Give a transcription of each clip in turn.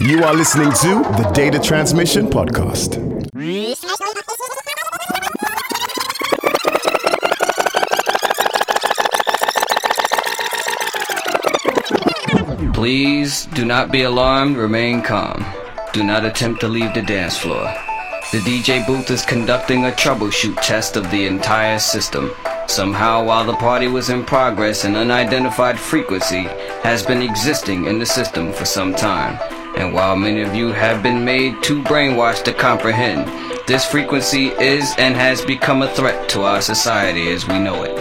You are listening to the Data Transmission Podcast. Please do not be alarmed, remain calm. Do not attempt to leave the dance floor. The DJ booth is conducting a troubleshoot test of the entire system. Somehow, while the party was in progress, an unidentified frequency has been existing in the system for some time. And while many of you have been made too brainwashed to comprehend, this frequency is and has become a threat to our society as we know it.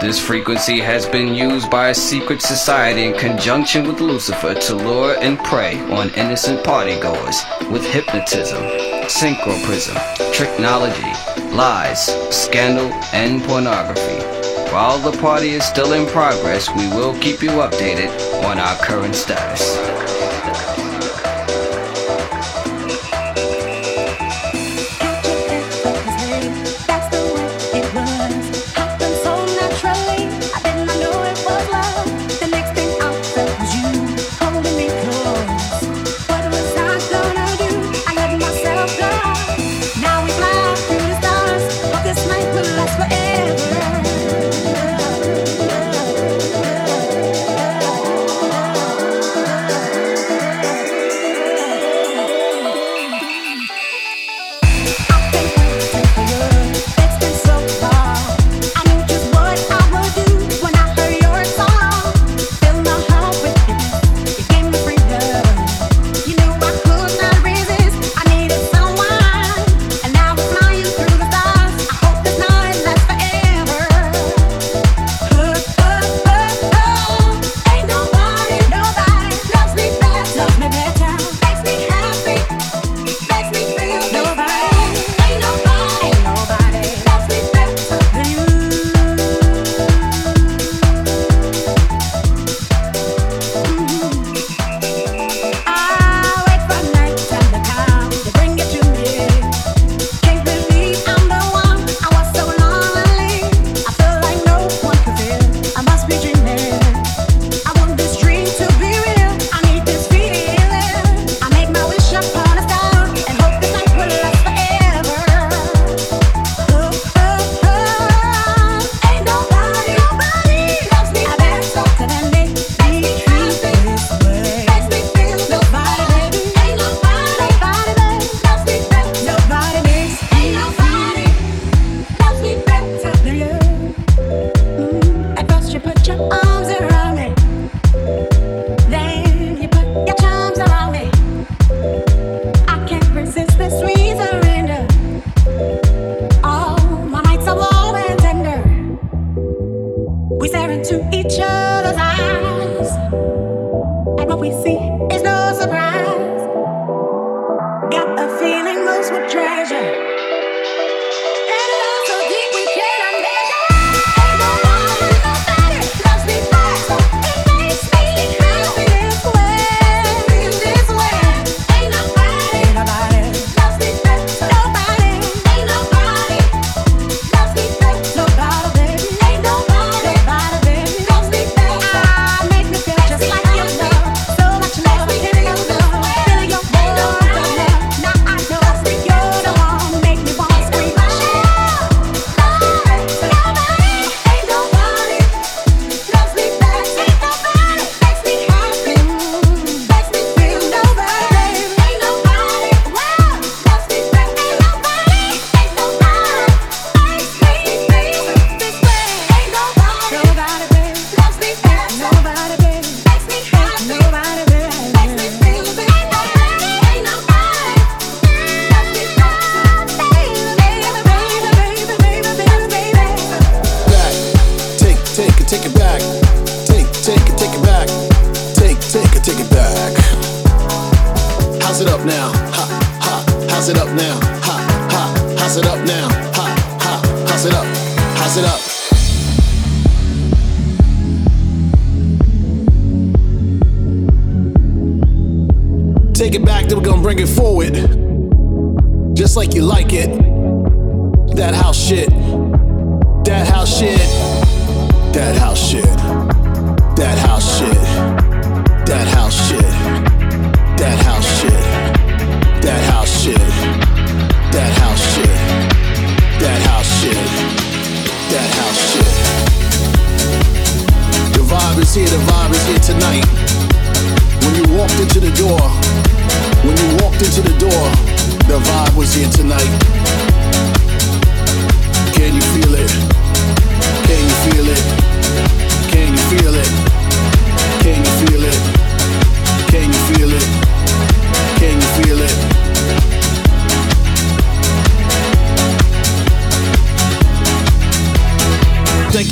This frequency has been used by a secret society in conjunction with Lucifer to lure and prey on innocent partygoers with hypnotism, synchroprism, technology, lies, scandal, and pornography. While the party is still in progress, we will keep you updated on our current status.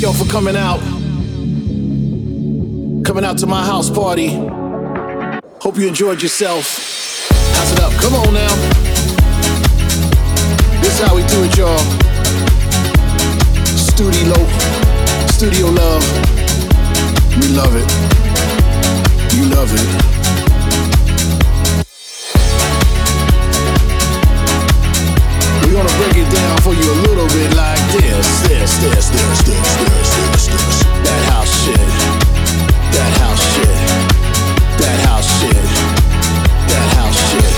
Y'all for coming out. Coming out to my house party. Hope you enjoyed yourself. How's it up? Come on now. This how we do it, y'all. Studio, studio love. We love it. You love it. It down for you a little bit like this, this, this, this, this, this, this, this. That house shit. That house shit. That house shit. That house shit.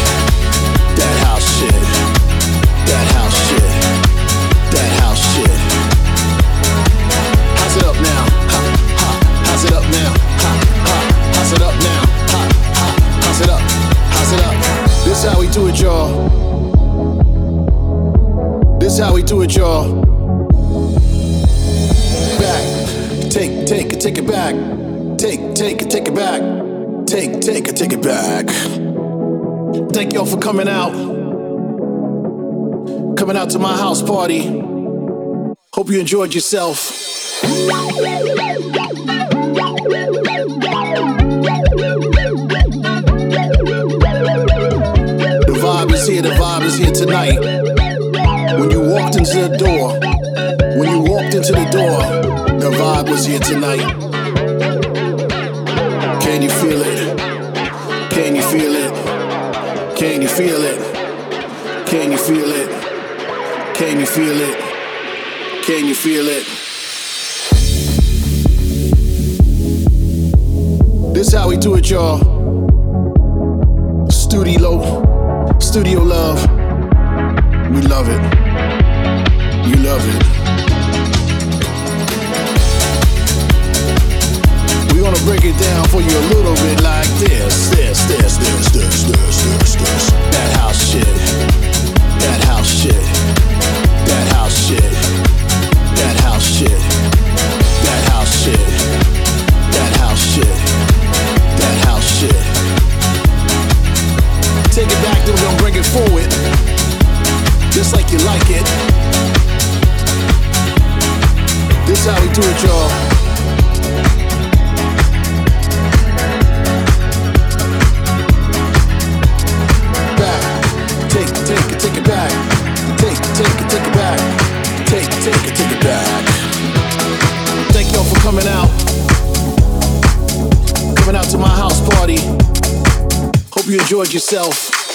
That house shit. That house shit. That house shit. How's it up now? Ha, ha. How's it up now? Ha, ha. How's it up now? Ha, ha. How's it up? How's it up? This how we do it, y'all. How we do it, y'all. Back. Take, take take it back. Take, take take it back. Take, take take it back. Thank y'all for coming out. Coming out to my house party. Hope you enjoyed yourself. The vibe is here, the vibe is here tonight. When you walked into the door, when you walked into the door, the vibe was here tonight. Can you feel it? Can you feel it? Can you feel it? Can you feel it? Can you feel it? Can you feel it? This how we do it, y'all. Studio, studio love. We love it. You love it. We're gonna break it down for you a little bit like this, this, this, this, this, this, this, this. That house shit. That house shit. That house shit. That house shit. Thank y'all for coming out. Coming out to my house party. Hope you enjoyed yourself.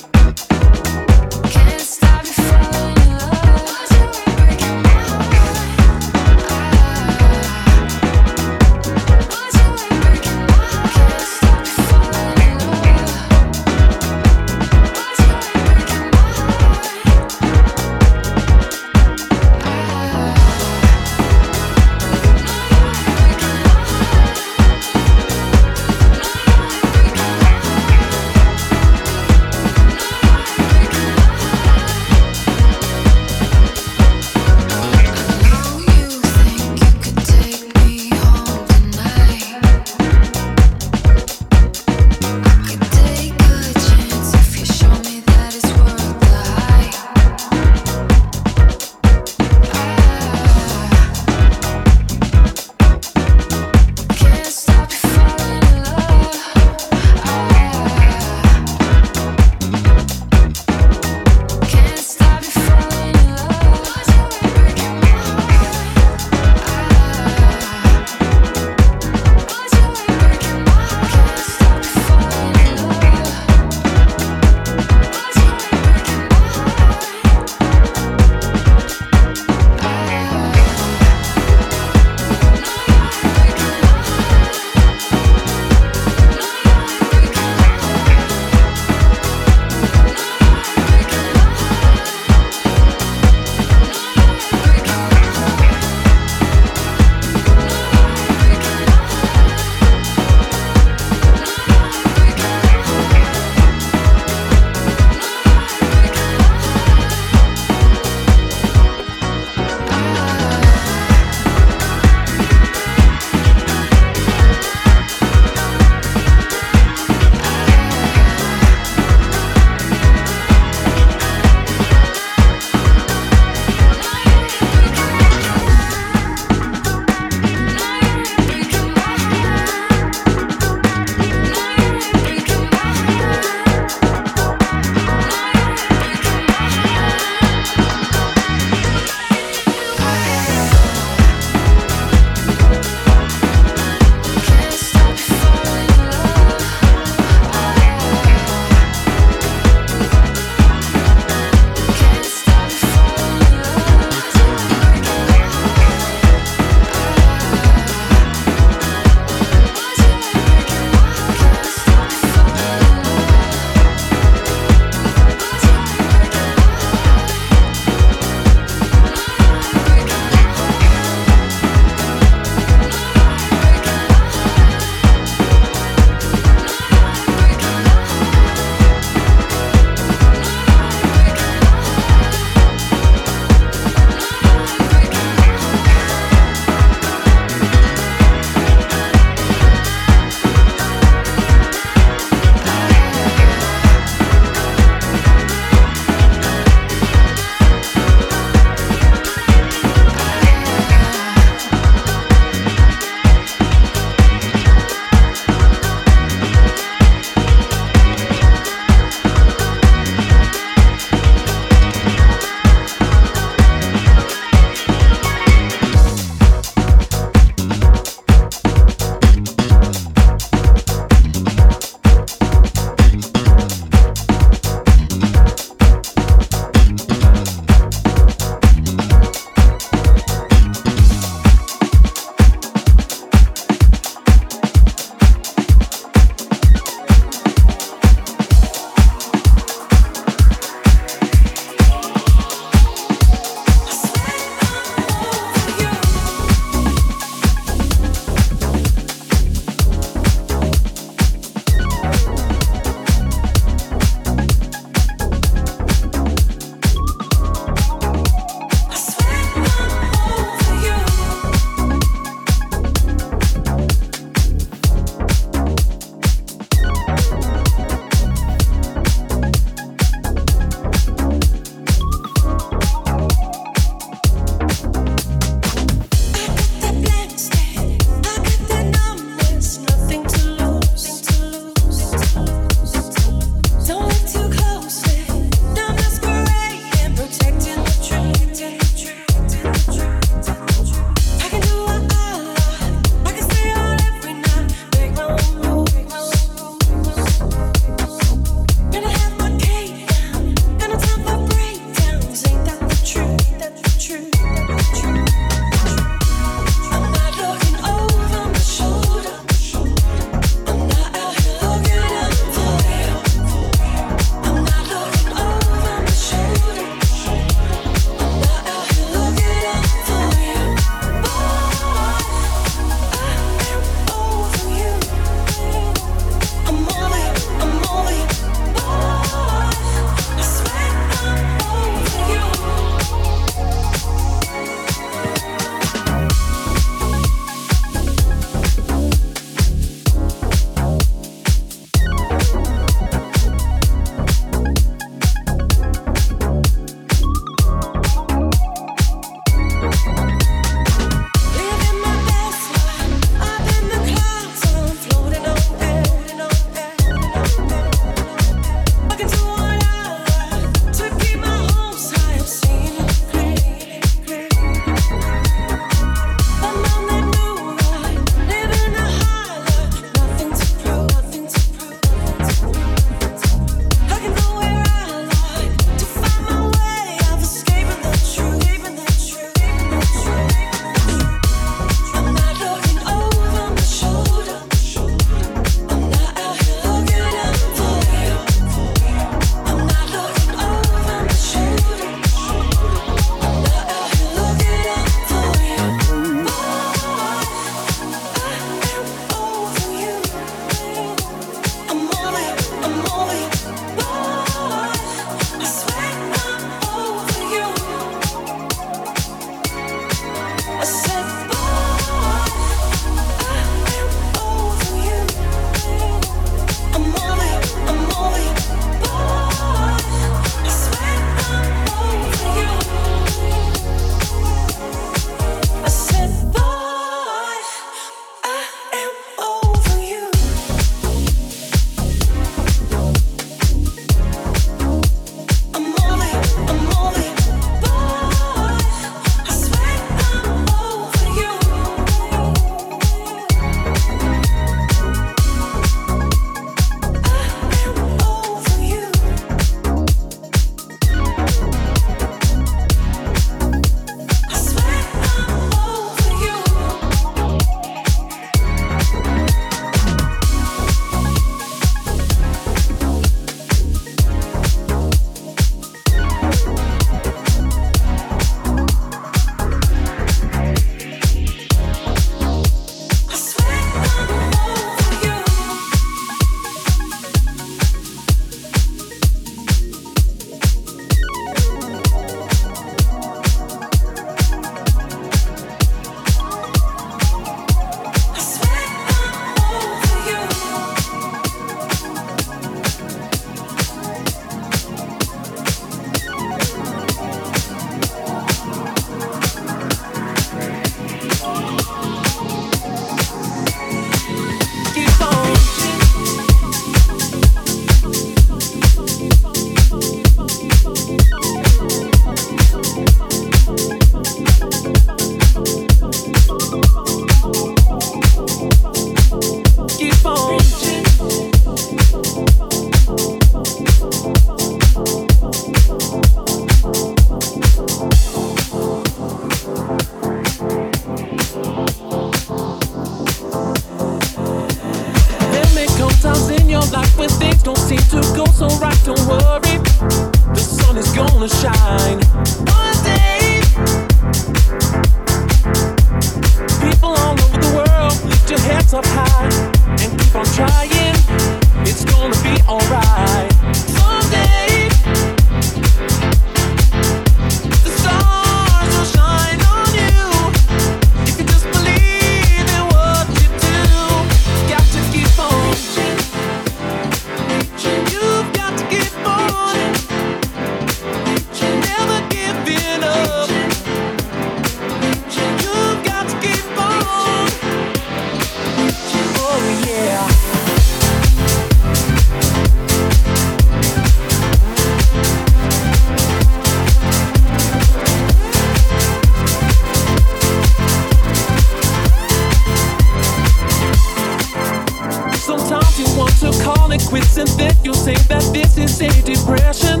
faces a depression,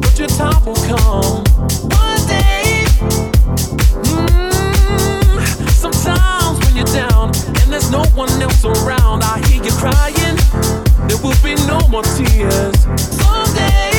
but your time will come one day. Mm, sometimes when you're down and there's no one else around, I hear you crying. There will be no more tears someday.